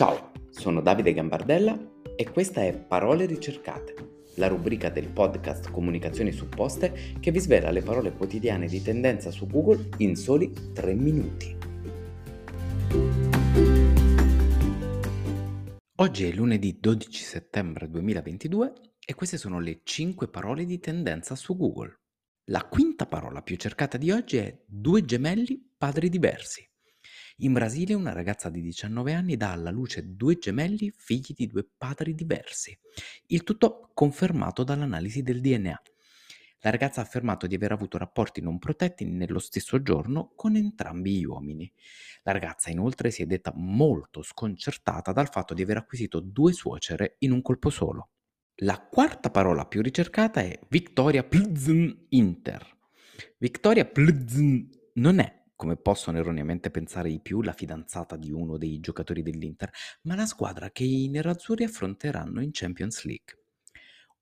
Ciao, sono Davide Gambardella e questa è Parole ricercate, la rubrica del podcast Comunicazioni supposte che vi svela le parole quotidiane di tendenza su Google in soli 3 minuti. Oggi è lunedì 12 settembre 2022 e queste sono le 5 parole di tendenza su Google. La quinta parola più cercata di oggi è due gemelli padri diversi. In Brasile una ragazza di 19 anni dà alla luce due gemelli figli di due padri diversi, il tutto confermato dall'analisi del DNA. La ragazza ha affermato di aver avuto rapporti non protetti nello stesso giorno con entrambi gli uomini. La ragazza inoltre si è detta molto sconcertata dal fatto di aver acquisito due suocere in un colpo solo. La quarta parola più ricercata è Victoria Plzen Inter. Victoria Plzen non è, come possono erroneamente pensare i più, la fidanzata di uno dei giocatori dell'Inter, ma la squadra che i nerazzurri affronteranno in Champions League.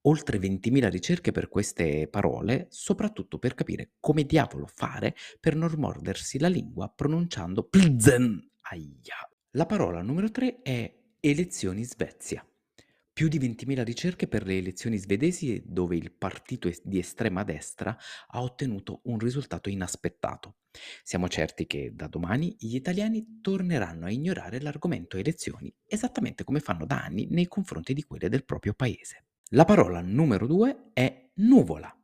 Oltre 20.000 ricerche per queste parole, soprattutto per capire come diavolo fare per non mordersi la lingua pronunciando Plzen. Aia. La parola numero 3 è elezioni Svezia. Più di 20.000 ricerche per le elezioni svedesi dove il partito di estrema destra ha ottenuto un risultato inaspettato. Siamo certi che da domani gli italiani torneranno a ignorare l'argomento elezioni, esattamente come fanno da anni nei confronti di quelle del proprio paese. La parola numero due è nuvola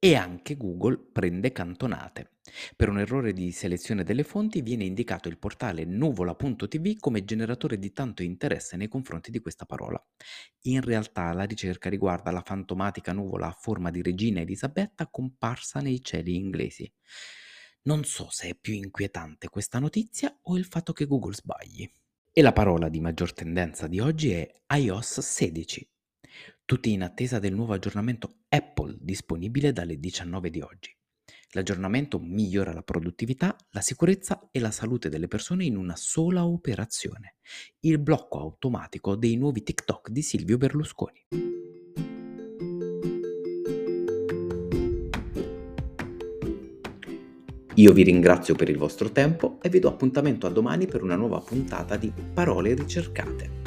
e anche Google prende cantonate. Per un errore di selezione delle fonti viene indicato il portale nuvola.tv come generatore di tanto interesse nei confronti di questa parola. In realtà la ricerca riguarda la fantomatica nuvola a forma di regina Elisabetta comparsa nei cieli inglesi. Non so se è più inquietante questa notizia o il fatto che Google sbagli. E la parola di maggior tendenza di oggi è iOS 16 tutti in attesa del nuovo aggiornamento Apple disponibile dalle 19 di oggi. L'aggiornamento migliora la produttività, la sicurezza e la salute delle persone in una sola operazione, il blocco automatico dei nuovi TikTok di Silvio Berlusconi. Io vi ringrazio per il vostro tempo e vi do appuntamento a domani per una nuova puntata di Parole ricercate.